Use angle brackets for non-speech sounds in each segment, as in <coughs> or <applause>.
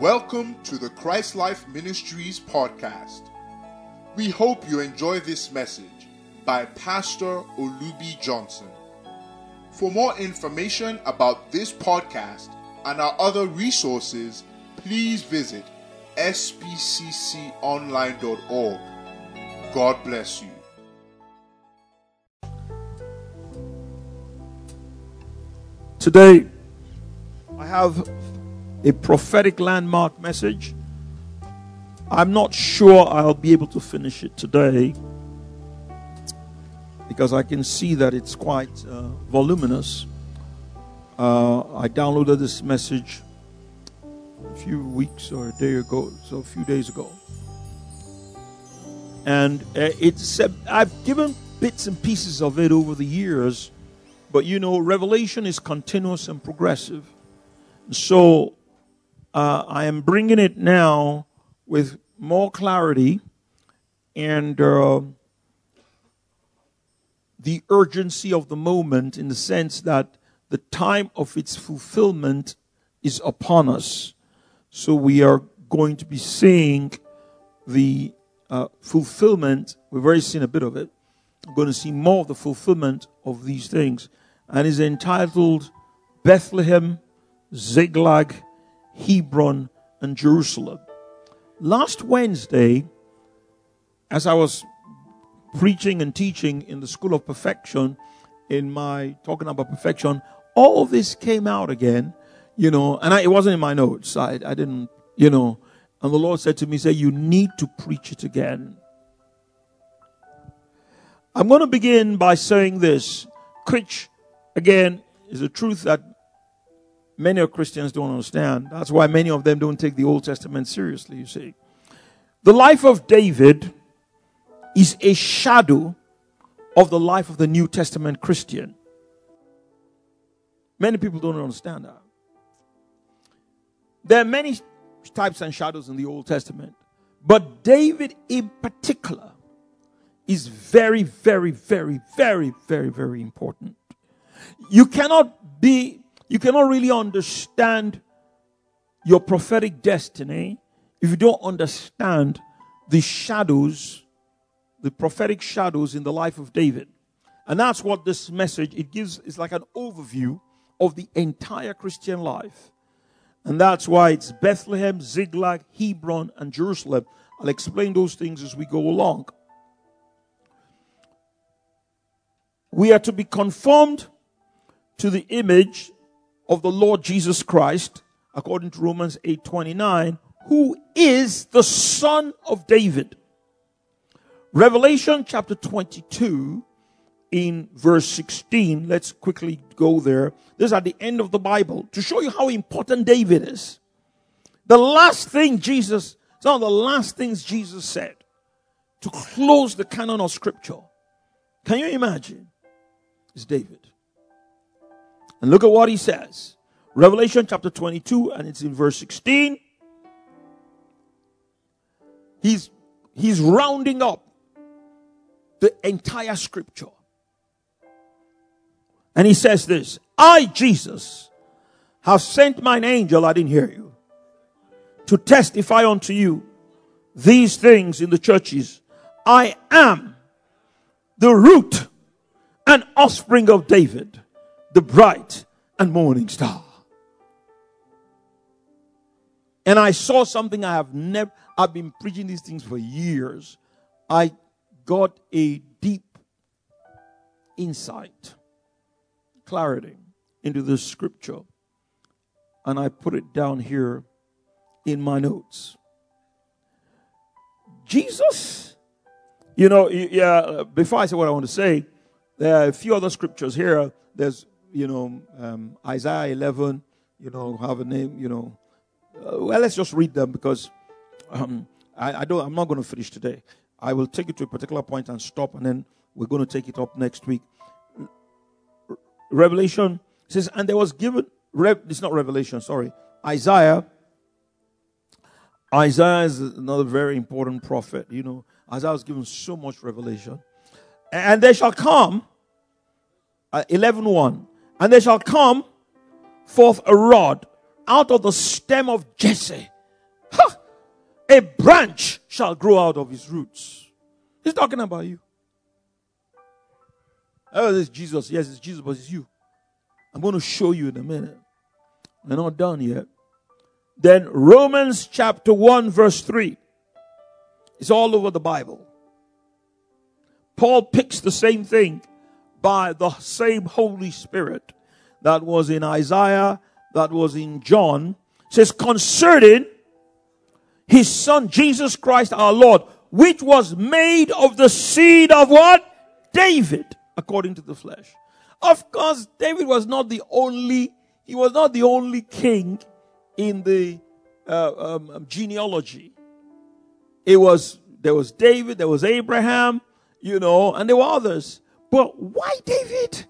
Welcome to the Christ Life Ministries podcast. We hope you enjoy this message by Pastor Olubi Johnson. For more information about this podcast and our other resources, please visit spcconline.org. God bless you. Today, I have a prophetic landmark message. I'm not sure I'll be able to finish it today because I can see that it's quite uh, voluminous. Uh, I downloaded this message a few weeks or a day ago, so a few days ago. And uh, it's I've given bits and pieces of it over the years, but you know, revelation is continuous and progressive. So uh, I am bringing it now with more clarity and uh, the urgency of the moment in the sense that the time of its fulfillment is upon us. So we are going to be seeing the uh, fulfillment. We've already seen a bit of it. We're going to see more of the fulfillment of these things. And is entitled Bethlehem, Ziklag, Hebron, and Jerusalem. Last Wednesday, as I was preaching and teaching in the School of Perfection, in my talking about perfection, all this came out again, you know, and I, it wasn't in my notes. I, I didn't, you know, and the Lord said to me, say, you need to preach it again. I'm going to begin by saying this. Critch, again, is a truth that many Christians don't understand. That's why many of them don't take the Old Testament seriously, you see. The life of David is a shadow of the life of the New Testament Christian. Many people don't understand that. There are many types and shadows in the Old Testament, but David in particular is very, very, very, very, very, very important. You cannot be you cannot really understand your prophetic destiny if you don't understand the shadows, the prophetic shadows in the life of David. And that's what this message it gives is like an overview of the entire Christian life. And that's why it's Bethlehem, Ziklag, Hebron, and Jerusalem. I'll explain those things as we go along. We are to be conformed to the image of the Lord Jesus Christ, according to Romans 8:29, who is the son of David. Revelation chapter 22 in verse 16, let's quickly go there. This is at the end of the Bible to show you how important David is. The last thing Jesus, some of the last things Jesus said to close the canon of scripture. Can you imagine? Is David. And look at what he says. Revelation chapter 22, and it's in verse 16. He's, he's rounding up the entire scripture. And he says this I, Jesus, have sent mine angel, I didn't hear you, to testify unto you these things in the churches. I am the root and offspring of David the bright and morning star. And I saw something I have never, I've been preaching these things for years. I got a deep insight, clarity into this scripture. And I put it down here in my notes. Jesus, you know, yeah, before I say what I want to say, there are a few other scriptures here. There's you know, um, Isaiah 11, you know, have a name, you know. Uh, well, let's just read them because um, I, I, don't. I'm not going to finish today. I will take it to a particular point and stop, and then we're going to take it up next week. Revelation says, and there was given. Rev, it's not Revelation. Sorry, Isaiah. Isaiah is another very important prophet. You know, Isaiah was given so much revelation, and there shall come. Uh, 11 1 and there shall come forth a rod out of the stem of Jesse, Ha! A branch shall grow out of his roots. He's talking about you. Oh, this Jesus. Yes, it's Jesus, but it's you. I'm going to show you in a minute. We're not done yet. Then Romans chapter 1 verse 3. It's all over the Bible. Paul picks the same thing by the same Holy Spirit that was in Isaiah, that was in John. Says concerning his son Jesus Christ our Lord, which was made of the seed of what? David, according to the flesh. Of course, David was not the only, he was not the only king in the uh, um, um, genealogy. It was, there was David, there was Abraham, you know, and there were others. But why David?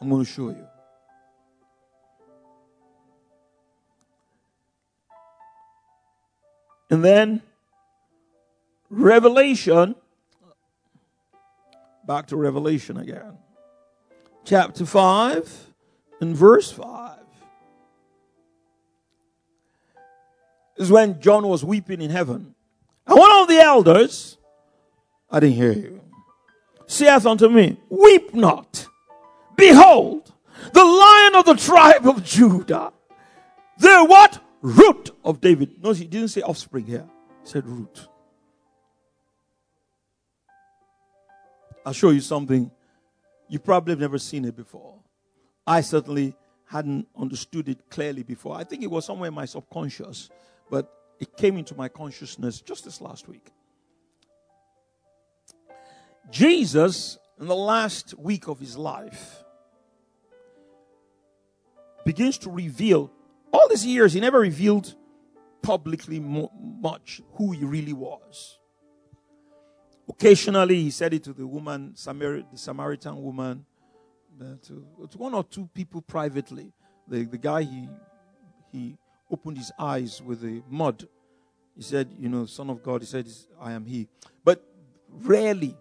I'm going to show you. And then Revelation Back to Revelation again. Chapter 5 and verse 5. This is when John was weeping in heaven. And one of the elders, I didn't hear you, saith unto me, Weep not. Behold, the lion of the tribe of Judah, the what? Root of David. No, he didn't say offspring here. He said root. I'll show you something. You probably have never seen it before. I certainly hadn't understood it clearly before. I think it was somewhere in my subconscious, but it came into my consciousness just this last week. Jesus, in the last week of his life, begins to reveal. All these years, he never revealed publicly much who he really was. Occasionally, he said it to the woman, Samar- the Samaritan woman, uh, to, to, one or two people privately. The, the guy, he, he opened his eyes with the mud. He said, You know, Son of God, he said, I am he. But rarely,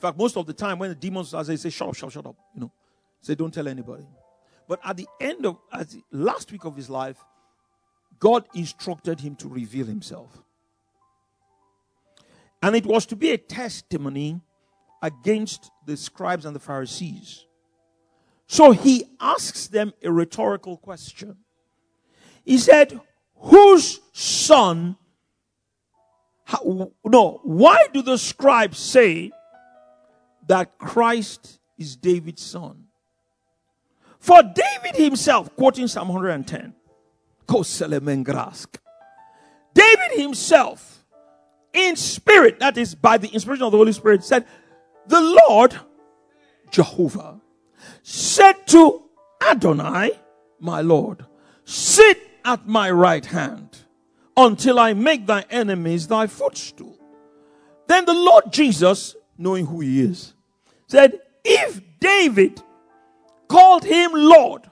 in fact, most of the time when the demons are, they say, Shut up, shut up, shut up. You know, say, Don't tell anybody. But at the end of, at the last week of his life, God instructed him to reveal himself. And it was to be a testimony against the scribes and the Pharisees. So he asks them a rhetorical question. He said, Whose son? How, no, why do the scribes say that Christ is David's son? For David himself, quoting Psalm 110, David himself in spirit, that is by the inspiration of the Holy Spirit, said, The Lord Jehovah said to Adonai, my Lord, sit at my right hand until I make thy enemies thy footstool. Then the Lord Jesus, knowing who he is, said, If David called him Lord,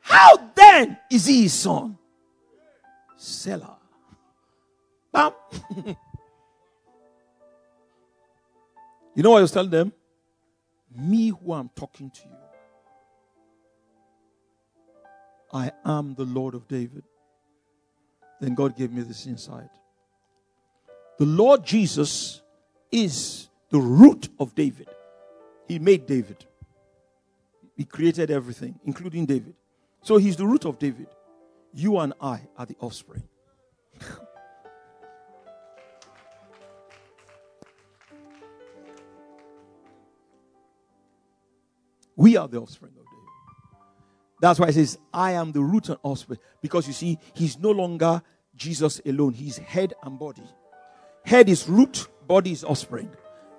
how then is he his son? Selah. Bam. <laughs> You know what I was telling them? Me who I'm talking to you. I am the Lord of David. Then God gave me this insight. The Lord Jesus is the root of David. He made David. He created everything, including David. So he's the root of David. You and I are the offspring. <laughs> We are the offspring of David. That's why it says, I am the root and offspring. Because you see, he's no longer Jesus alone, he's head and body. Head is root, body is offspring.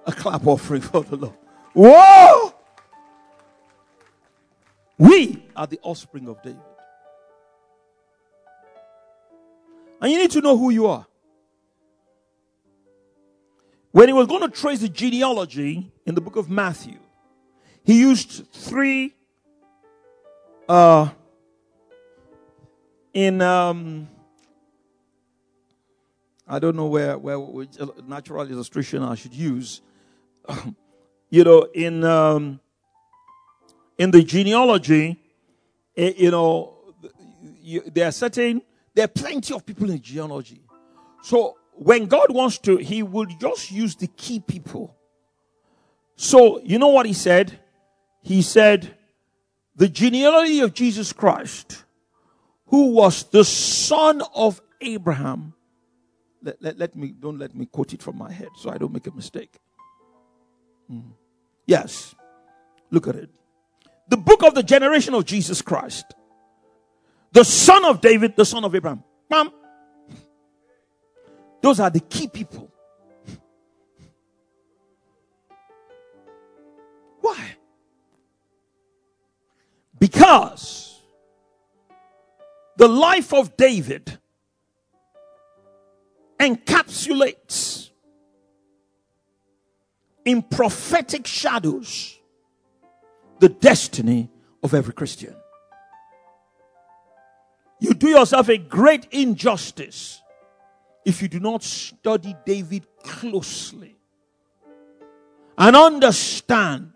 A clap offering for the Lord. Whoa! We are the offspring of David. And you need to know who you are. When he was going to trace the genealogy in the book of Matthew, he used three uh, in um, I don't know where where which natural illustration I should use. <coughs> you know, in um, in the genealogy, eh, you know, you, there are certain There are plenty of people in genealogy. So when God wants to, He will just use the key people. So you know what He said? He said, the genealogy of Jesus Christ, who was the son of Abraham. Let, let, let me, don't let me quote it from my head so I don't make a mistake. Yes. Look at it. The book of the generation of Jesus Christ. The son of David, the son of Abraham. Bam. Those are the key people. Why? Because the life of David encapsulates in prophetic shadows the destiny of every Christian. You do yourself a great injustice if you do not study David closely and understand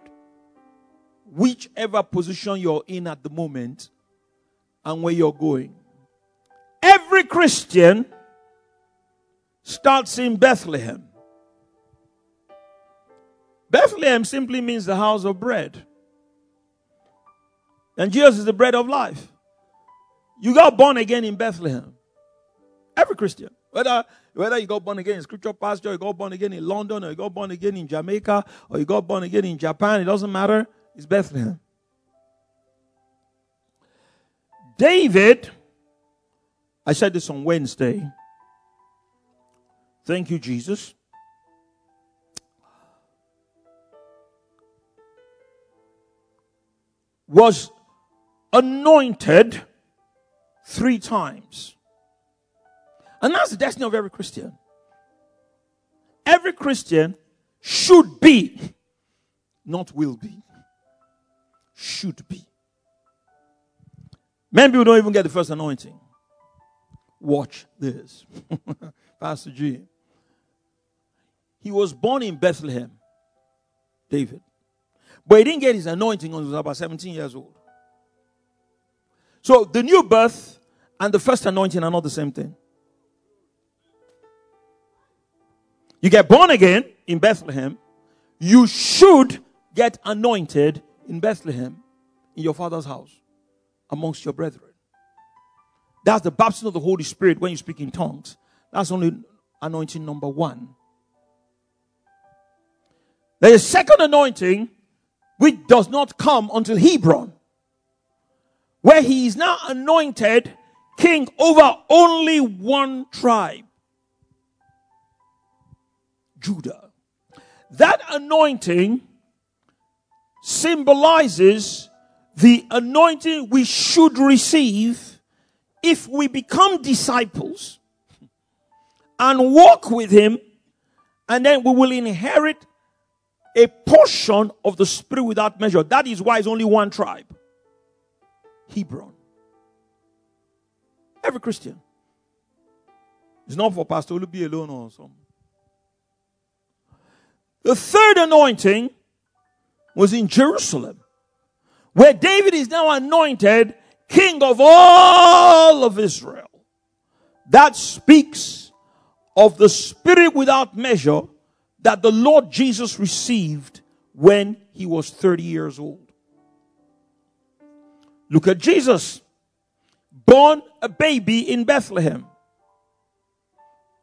whichever position you're in at the moment and where you're going. Every Christian starts in Bethlehem. Bethlehem simply means the house of bread. And Jesus is the bread of life. You got born again in Bethlehem. Every Christian. Whether, whether you got born again in scripture pasture, you got born again in London, or you got born again in Jamaica, or you got born again in Japan, it doesn't matter. It's Bethlehem. David, I said this on Wednesday. Thank you, Jesus. Was anointed three times. And that's the destiny of every Christian. Every Christian should be, not will be should be. Many people don't even get the first anointing. Watch this. <laughs> Pastor G. He was born in Bethlehem, David. But he didn't get his anointing until he was about 17 years old. So the new birth and the first anointing are not the same thing. You get born again in Bethlehem, you should get anointed in Bethlehem, in your father's house, amongst your brethren. That's the baptism of the Holy Spirit when you speak in tongues. That's only anointing number one. There is second anointing which does not come until Hebron, where he is now anointed king over only one tribe Judah. That anointing symbolizes the anointing we should receive if we become disciples and walk with Him, and then we will inherit a portion of the Spirit without measure. That is why it's only one tribe Hebron. Every Christian. It's not for Pastor be alone or something. The third anointing was in Jerusalem, where David is now anointed king of all of Israel. That speaks of the spirit without measure that the Lord Jesus received when he was 30 years old. Look at Jesus, born a baby in Bethlehem.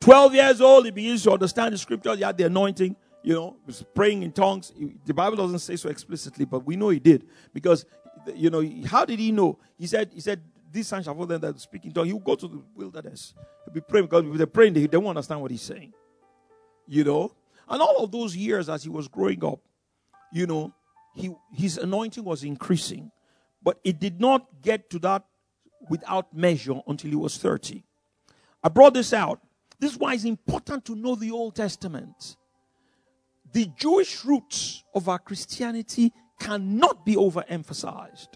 12 years old, he begins to understand the scriptures. He had the anointing you know, was praying in tongues. The Bible doesn't say so explicitly, but we know he did. Because, you know, how did he know? He said, he said, this sign shall follow them that speak in tongues. He will go to the wilderness. He'll be praying because if they're praying, they, they won't understand what he's saying. You know? And all of those years as he was growing up, you know, he, his anointing was increasing. But it did not get to that without measure until he was 30. I brought this out. This is why it's important to know the Old Testament the Jewish roots of our Christianity cannot be overemphasized.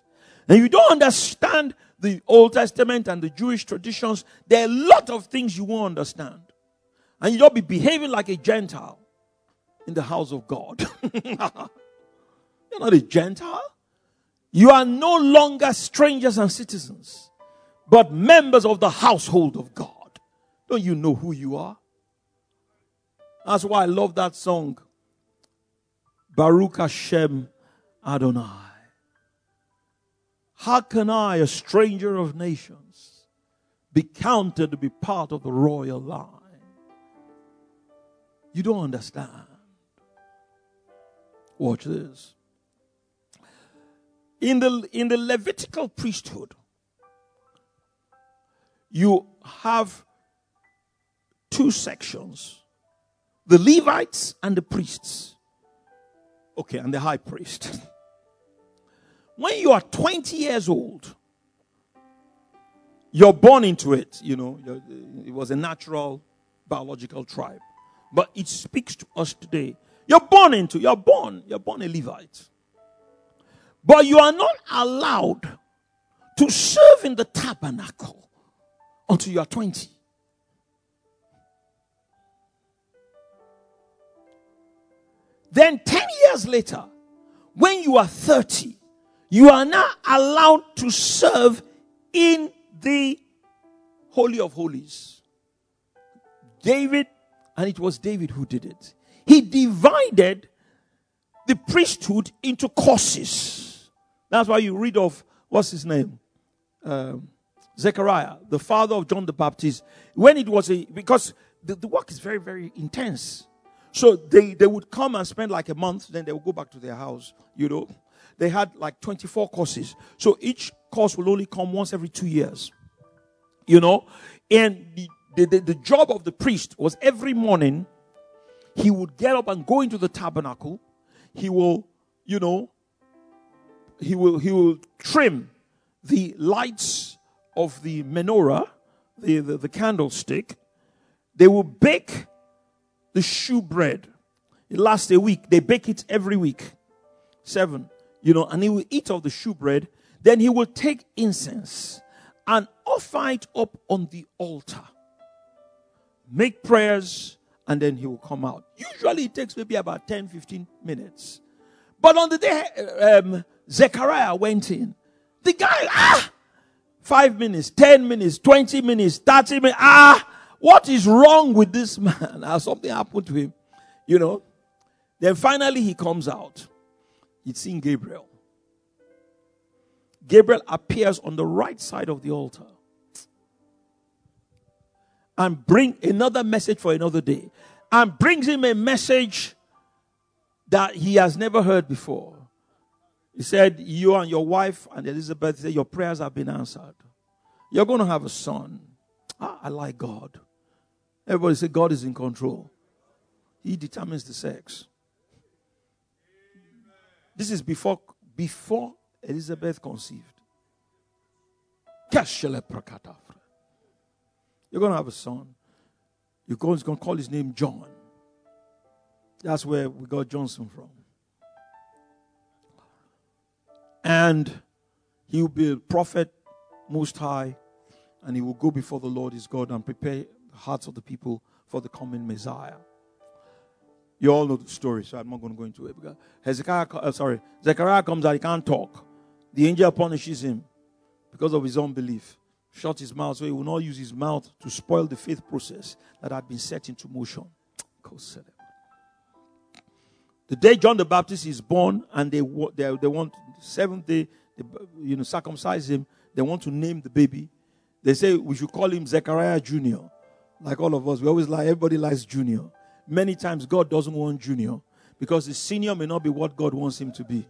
And you don't understand the Old Testament and the Jewish traditions, there are a lot of things you won't understand. And you don't be behaving like a Gentile in the house of God. <laughs> You're not a Gentile. You are no longer strangers and citizens, but members of the household of God. Don't you know who you are? That's why I love that song. Baruch Hashem Adonai. How can I, a stranger of nations, be counted to be part of the royal line? You don't understand. Watch this. In the, in the Levitical priesthood, you have two sections the Levites and the priests. Okay, and the high priest. <laughs> when you are 20 years old, you're born into it, you know, it was a natural biological tribe. But it speaks to us today. You're born into, you're born, you're born a Levite. But you are not allowed to serve in the tabernacle until you are 20. Then 10 years later, when you are 30, you are now allowed to serve in the Holy of Holies. David, and it was David who did it, he divided the priesthood into courses. That's why you read of, what's his name? Um, Zechariah, the father of John the Baptist. When it was a, because the, the work is very, very intense. So they, they would come and spend like a month, then they would go back to their house, you know. They had like 24 courses. So each course will only come once every two years, you know. And the, the, the, the job of the priest was every morning he would get up and go into the tabernacle. He will, you know, he will, he will trim the lights of the menorah, the, the, the candlestick. They will bake the shewbread. It lasts a week. They bake it every week. Seven. You know, and he will eat of the shewbread. Then he will take incense and offer it up on the altar. Make prayers, and then he will come out. Usually it takes maybe about 10, 15 minutes. But on the day um, Zechariah went in, the guy, ah, five minutes, 10 minutes, 20 minutes, 30 minutes, ah, what is wrong with this man? Has <laughs> something happened to him? You know? Then finally he comes out. He's seen Gabriel. Gabriel appears on the right side of the altar and bring another message for another day and brings him a message that he has never heard before. He said, You and your wife and Elizabeth, said, your prayers have been answered. You're going to have a son. Ah, I like God. Everybody say God is in control. He determines the sex. This is before before Elizabeth conceived. You're going to have a son. You're going to call his name John. That's where we got Johnson from. And he will be a prophet most high, and he will go before the Lord his God and prepare the hearts of the people for the coming Messiah. You all know the story, so I'm not going to go into it. Hezekiah, uh, sorry, Zechariah comes out, he can't talk. The angel punishes him because of his unbelief. Shut his mouth so he will not use his mouth to spoil the faith process that had been set into motion. The day John the Baptist is born and they, they, they want seventh day, they, you know, circumcise him, they want to name the baby. They say we should call him Zechariah Jr. Like all of us, we always like, everybody likes Junior. Many times God doesn't want Junior because the senior may not be what God wants him to be.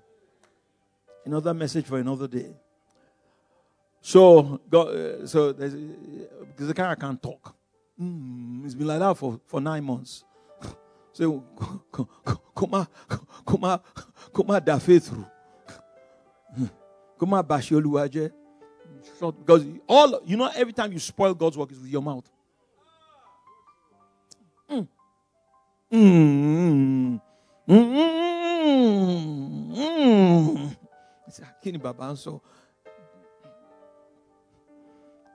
Another message for another day. So, God, so uh, so Zechariah can't talk. Mm, it's been like that for, for nine months. <laughs> So, come on, come on, come on, da through. Come on, bashi Because all, you know, every time you spoil God's work is with your mouth. Mm. Mm. Mm. Mm. Kini Baba so they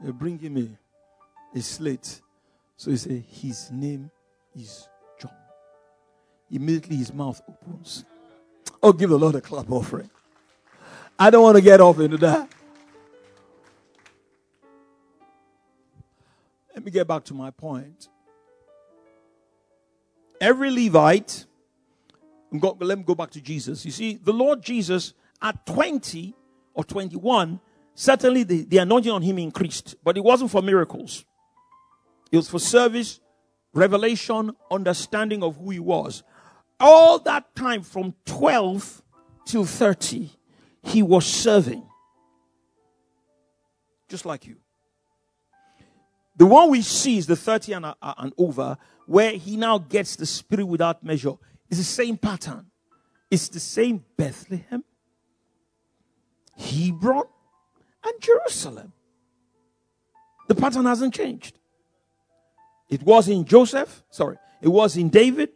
bring him a, a slate. So he said, His name is John. Immediately his mouth opens. Oh, give the Lord a clap offering. I don't want to get off into that. Let me get back to my point. Every Levite, let me go back to Jesus. You see, the Lord Jesus at 20 or 21, certainly the, the anointing on him increased, but it wasn't for miracles. It was for service, revelation, understanding of who he was. All that time from 12 till 30, he was serving. Just like you. The one we see is the 30 and, uh, and over, where he now gets the spirit without measure. It's the same pattern. It's the same Bethlehem, Hebron, and Jerusalem. The pattern hasn't changed. It was in Joseph, sorry, it was in David,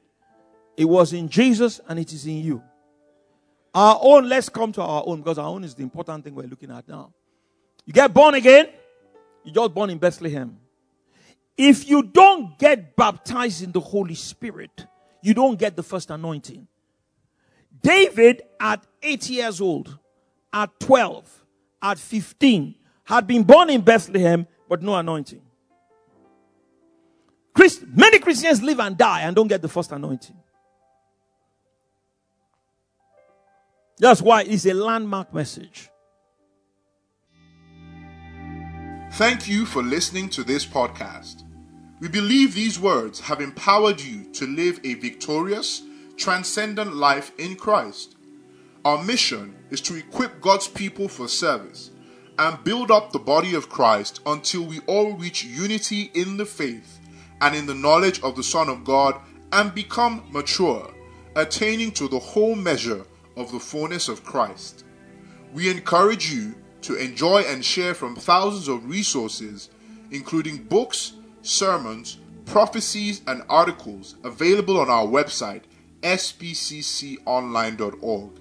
it was in Jesus, and it is in you. Our own, let's come to our own because our own is the important thing we're looking at now. You get born again, you just born in Bethlehem. If you don't get baptized in the Holy Spirit, you don't get the first anointing. David, at eight years old, at 12, at 15, had been born in Bethlehem, but no anointing. Christ, many Christians live and die and don't get the first anointing. That's why it's a landmark message. Thank you for listening to this podcast. We believe these words have empowered you to live a victorious, transcendent life in Christ. Our mission is to equip God's people for service and build up the body of Christ until we all reach unity in the faith and in the knowledge of the Son of God and become mature, attaining to the whole measure of the fullness of Christ. We encourage you to enjoy and share from thousands of resources, including books, sermons, prophecies, and articles available on our website, sbcconline.org.